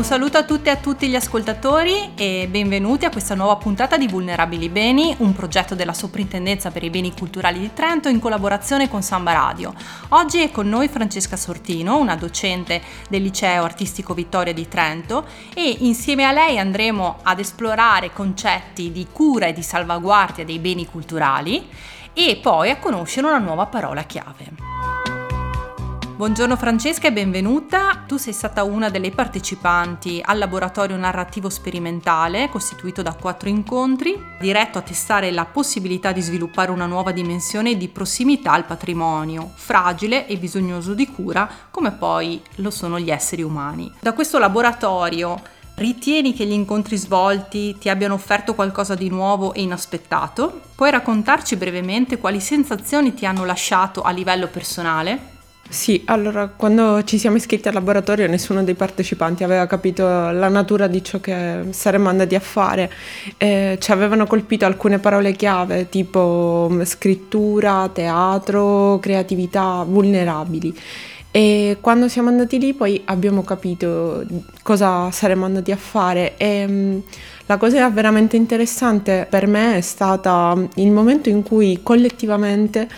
Un saluto a tutte e a tutti gli ascoltatori e benvenuti a questa nuova puntata di Vulnerabili Beni, un progetto della Soprintendenza per i Beni Culturali di Trento in collaborazione con Samba Radio. Oggi è con noi Francesca Sortino, una docente del Liceo Artistico Vittoria di Trento e insieme a lei andremo ad esplorare concetti di cura e di salvaguardia dei beni culturali e poi a conoscere una nuova parola chiave. Buongiorno Francesca e benvenuta. Tu sei stata una delle partecipanti al laboratorio narrativo sperimentale costituito da quattro incontri, diretto a testare la possibilità di sviluppare una nuova dimensione di prossimità al patrimonio, fragile e bisognoso di cura, come poi lo sono gli esseri umani. Da questo laboratorio Ritieni che gli incontri svolti ti abbiano offerto qualcosa di nuovo e inaspettato? Puoi raccontarci brevemente quali sensazioni ti hanno lasciato a livello personale? Sì, allora quando ci siamo iscritti al laboratorio nessuno dei partecipanti aveva capito la natura di ciò che saremmo andati a fare. Eh, ci avevano colpito alcune parole chiave tipo mm, scrittura, teatro, creatività, vulnerabili. E quando siamo andati lì poi abbiamo capito cosa saremmo andati a fare e mm, la cosa veramente interessante per me è stata il momento in cui collettivamente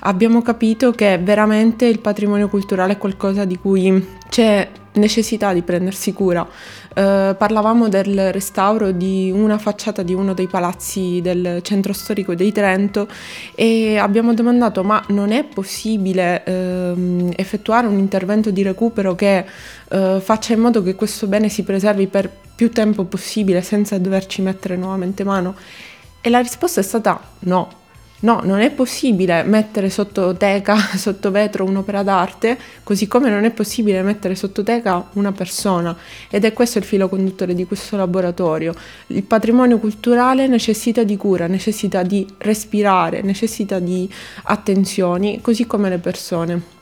abbiamo capito che veramente il patrimonio culturale è qualcosa di cui c'è necessità di prendersi cura. Eh, parlavamo del restauro di una facciata di uno dei palazzi del centro storico di Trento e abbiamo domandato ma non è possibile ehm, effettuare un intervento di recupero che eh, faccia in modo che questo bene si preservi per più tempo possibile senza doverci mettere nuovamente mano? E la risposta è stata no. No, non è possibile mettere sotto teca, sotto vetro un'opera d'arte, così come non è possibile mettere sotto teca una persona. Ed è questo il filo conduttore di questo laboratorio. Il patrimonio culturale necessita di cura, necessita di respirare, necessita di attenzioni, così come le persone.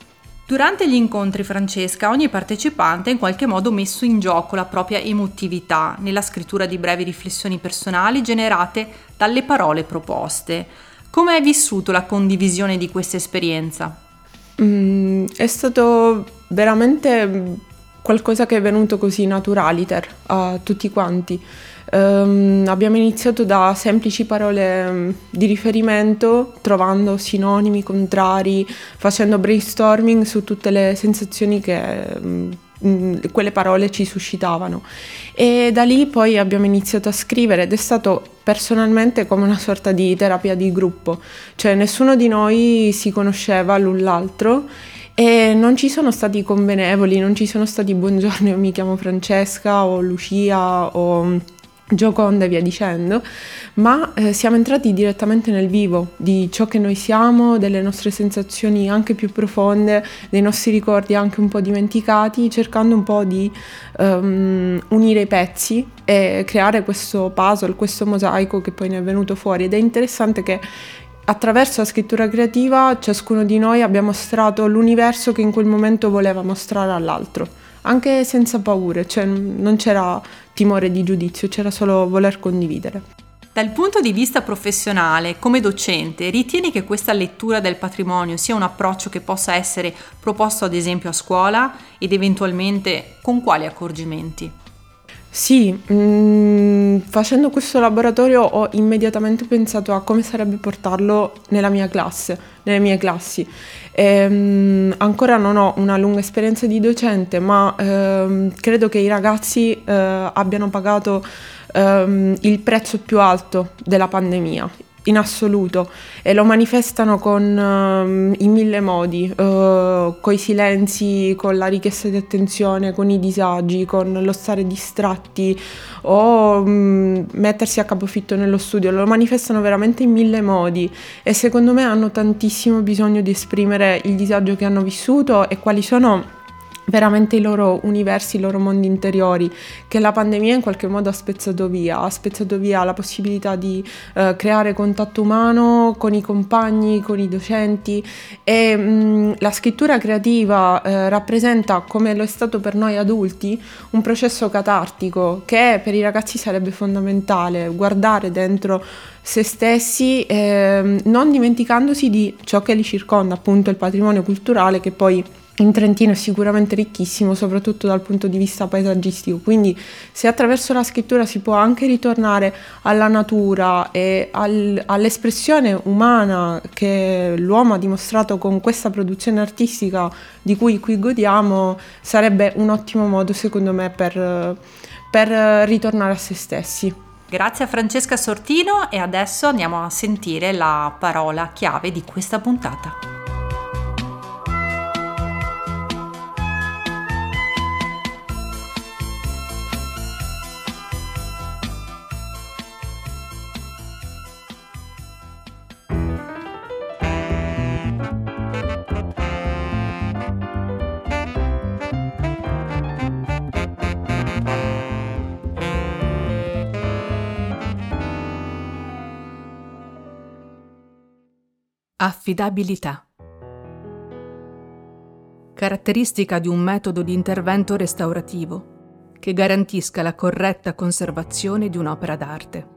Durante gli incontri, Francesca, ogni partecipante ha in qualche modo messo in gioco la propria emotività nella scrittura di brevi riflessioni personali generate dalle parole proposte. Come hai vissuto la condivisione di questa esperienza? Mm, è stato veramente qualcosa che è venuto così naturaliter a tutti quanti. Um, abbiamo iniziato da semplici parole mm, di riferimento, trovando sinonimi, contrari, facendo brainstorming su tutte le sensazioni che um, quelle parole ci suscitavano. E da lì poi abbiamo iniziato a scrivere ed è stato personalmente come una sorta di terapia di gruppo, cioè nessuno di noi si conosceva l'un l'altro e non ci sono stati convenevoli, non ci sono stati buongiorno, io mi chiamo Francesca o Lucia o Gioconda e via dicendo, ma eh, siamo entrati direttamente nel vivo di ciò che noi siamo, delle nostre sensazioni anche più profonde, dei nostri ricordi anche un po' dimenticati, cercando un po' di um, unire i pezzi e creare questo puzzle, questo mosaico che poi ne è venuto fuori. Ed è interessante che attraverso la scrittura creativa ciascuno di noi abbia mostrato l'universo che in quel momento voleva mostrare all'altro, anche senza paure, cioè non c'era timore di giudizio, c'era solo voler condividere. Dal punto di vista professionale, come docente, ritieni che questa lettura del patrimonio sia un approccio che possa essere proposto ad esempio a scuola ed eventualmente con quali accorgimenti? Sì, mh, mm, facendo questo laboratorio ho immediatamente pensato a come sarebbe portarlo nella mia classe, nelle mie classi. E, ehm, mh, ancora non ho una lunga esperienza di docente, ma ehm, credo che i ragazzi eh, abbiano pagato ehm, il prezzo più alto della pandemia in assoluto e lo manifestano con, uh, in mille modi, uh, con i silenzi, con la richiesta di attenzione, con i disagi, con lo stare distratti o um, mettersi a capofitto nello studio, lo manifestano veramente in mille modi e secondo me hanno tantissimo bisogno di esprimere il disagio che hanno vissuto e quali sono veramente i loro universi, i loro mondi interiori, che la pandemia in qualche modo ha spezzato via, ha spezzato via la possibilità di eh, creare contatto umano con i compagni, con i docenti. E mh, la scrittura creativa eh, rappresenta, come lo è stato per noi adulti, un processo catartico che per i ragazzi sarebbe fondamentale, guardare dentro se stessi, eh, non dimenticandosi di ciò che li circonda, appunto il patrimonio culturale che poi in Trentino è sicuramente ricchissimo, soprattutto dal punto di vista paesaggistico, quindi se attraverso la scrittura si può anche ritornare alla natura e al, all'espressione umana che l'uomo ha dimostrato con questa produzione artistica di cui qui godiamo, sarebbe un ottimo modo secondo me per, per ritornare a se stessi. Grazie a Francesca Sortino e adesso andiamo a sentire la parola chiave di questa puntata. Affidabilità. Caratteristica di un metodo di intervento restaurativo che garantisca la corretta conservazione di un'opera d'arte.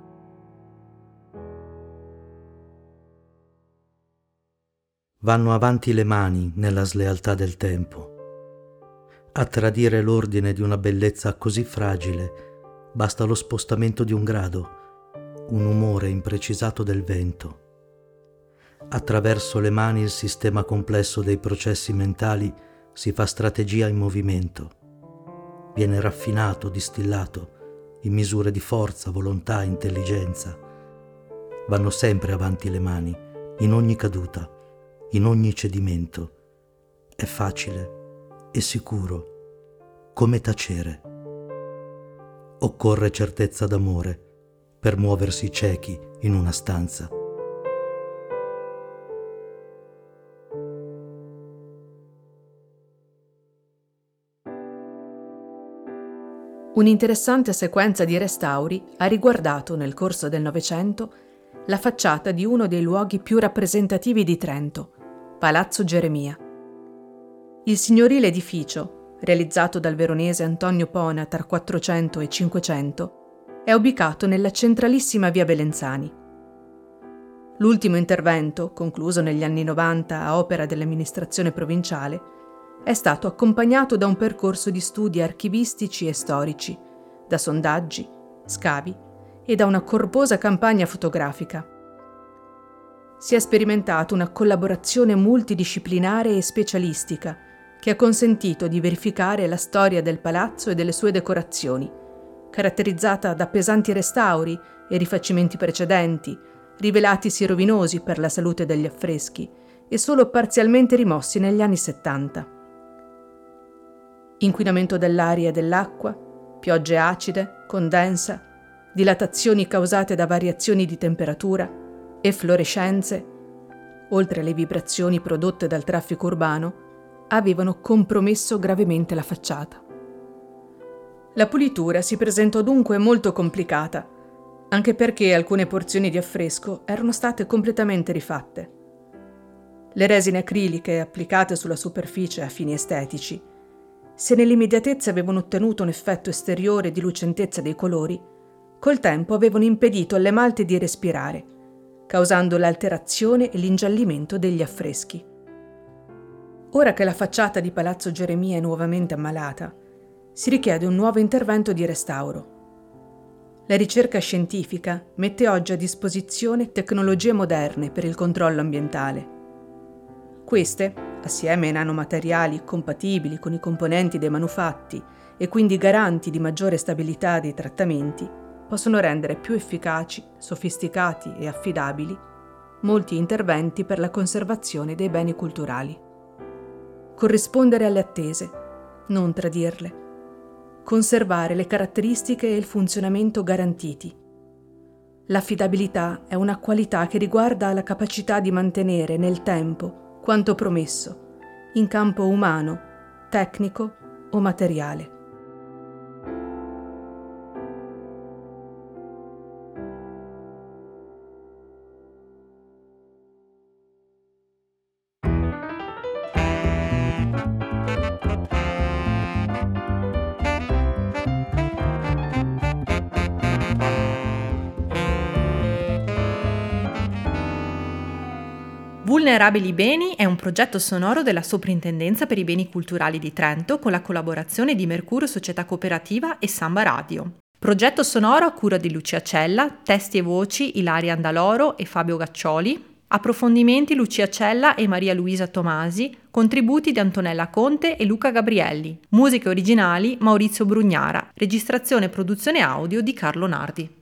Vanno avanti le mani nella slealtà del tempo. A tradire l'ordine di una bellezza così fragile basta lo spostamento di un grado, un umore imprecisato del vento Attraverso le mani il sistema complesso dei processi mentali si fa strategia in movimento. Viene raffinato, distillato in misure di forza, volontà, intelligenza. Vanno sempre avanti le mani, in ogni caduta, in ogni cedimento. È facile e sicuro, come tacere. Occorre certezza d'amore per muoversi ciechi in una stanza. Un'interessante sequenza di restauri ha riguardato nel corso del Novecento la facciata di uno dei luoghi più rappresentativi di Trento, Palazzo Geremia. Il signorile edificio, realizzato dal veronese Antonio Pona tra 400 e 500, è ubicato nella centralissima via Belenzani. L'ultimo intervento, concluso negli anni 90 a opera dell'amministrazione provinciale, è stato accompagnato da un percorso di studi archivistici e storici, da sondaggi, scavi e da una corposa campagna fotografica. Si è sperimentato una collaborazione multidisciplinare e specialistica che ha consentito di verificare la storia del palazzo e delle sue decorazioni, caratterizzata da pesanti restauri e rifacimenti precedenti, rivelatisi rovinosi per la salute degli affreschi e solo parzialmente rimossi negli anni 70 inquinamento dell'aria e dell'acqua, piogge acide, condensa, dilatazioni causate da variazioni di temperatura, efflorescenze, oltre alle vibrazioni prodotte dal traffico urbano, avevano compromesso gravemente la facciata. La pulitura si presentò dunque molto complicata, anche perché alcune porzioni di affresco erano state completamente rifatte. Le resine acriliche applicate sulla superficie a fini estetici se nell'immediatezza avevano ottenuto un effetto esteriore di lucentezza dei colori, col tempo avevano impedito alle malte di respirare, causando l'alterazione e l'ingiallimento degli affreschi. Ora che la facciata di Palazzo Geremia è nuovamente ammalata, si richiede un nuovo intervento di restauro. La ricerca scientifica mette oggi a disposizione tecnologie moderne per il controllo ambientale. Queste assieme ai nanomateriali compatibili con i componenti dei manufatti e quindi garanti di maggiore stabilità dei trattamenti, possono rendere più efficaci, sofisticati e affidabili molti interventi per la conservazione dei beni culturali. Corrispondere alle attese, non tradirle. Conservare le caratteristiche e il funzionamento garantiti. L'affidabilità è una qualità che riguarda la capacità di mantenere nel tempo quanto promesso, in campo umano, tecnico o materiale. Vulnerabili Beni è un progetto sonoro della Soprintendenza per i Beni Culturali di Trento con la collaborazione di Mercurio Società Cooperativa e Samba Radio. Progetto sonoro a cura di Lucia Cella, testi e voci Ilaria Andaloro e Fabio Gaccioli, approfondimenti Lucia Cella e Maria Luisa Tomasi, contributi di Antonella Conte e Luca Gabrielli, musiche originali Maurizio Brugnara, registrazione e produzione audio di Carlo Nardi.